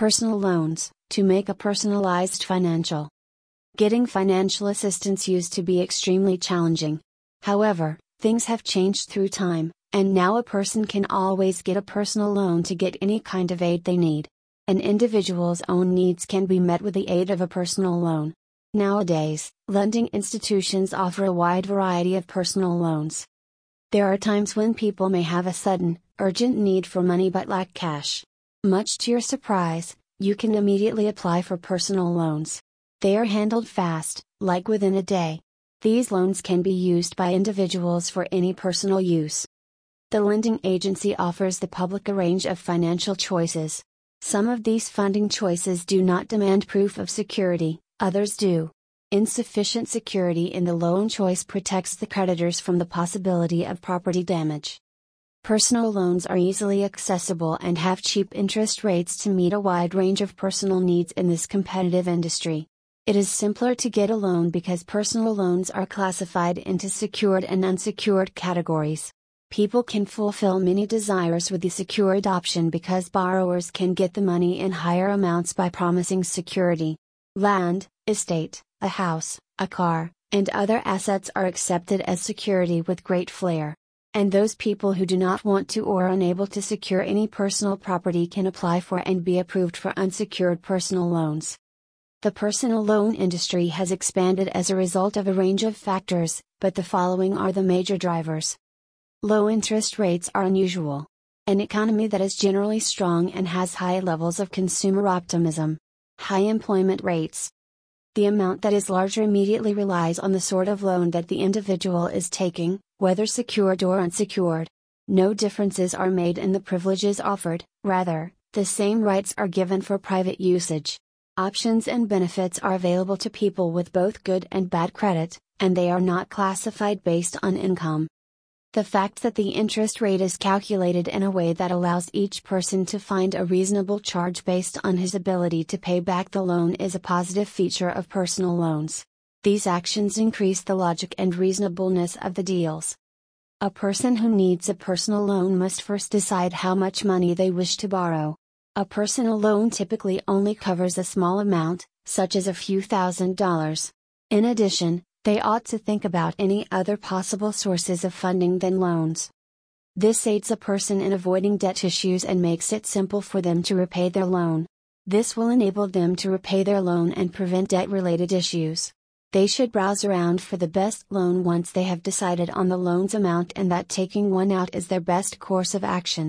Personal loans, to make a personalized financial. Getting financial assistance used to be extremely challenging. However, things have changed through time, and now a person can always get a personal loan to get any kind of aid they need. An individual's own needs can be met with the aid of a personal loan. Nowadays, lending institutions offer a wide variety of personal loans. There are times when people may have a sudden, urgent need for money but lack cash. Much to your surprise, you can immediately apply for personal loans. They are handled fast, like within a day. These loans can be used by individuals for any personal use. The lending agency offers the public a range of financial choices. Some of these funding choices do not demand proof of security, others do. Insufficient security in the loan choice protects the creditors from the possibility of property damage. Personal loans are easily accessible and have cheap interest rates to meet a wide range of personal needs in this competitive industry. It is simpler to get a loan because personal loans are classified into secured and unsecured categories. People can fulfill many desires with the secured option because borrowers can get the money in higher amounts by promising security. Land, estate, a house, a car, and other assets are accepted as security with great flair and those people who do not want to or are unable to secure any personal property can apply for and be approved for unsecured personal loans. The personal loan industry has expanded as a result of a range of factors, but the following are the major drivers. Low interest rates are unusual. An economy that is generally strong and has high levels of consumer optimism. High employment rates. The amount that is larger immediately relies on the sort of loan that the individual is taking, whether secured or unsecured. No differences are made in the privileges offered, rather, the same rights are given for private usage. Options and benefits are available to people with both good and bad credit, and they are not classified based on income. The fact that the interest rate is calculated in a way that allows each person to find a reasonable charge based on his ability to pay back the loan is a positive feature of personal loans. These actions increase the logic and reasonableness of the deals. A person who needs a personal loan must first decide how much money they wish to borrow. A personal loan typically only covers a small amount, such as a few thousand dollars. In addition, they ought to think about any other possible sources of funding than loans. This aids a person in avoiding debt issues and makes it simple for them to repay their loan. This will enable them to repay their loan and prevent debt related issues. They should browse around for the best loan once they have decided on the loan's amount and that taking one out is their best course of action.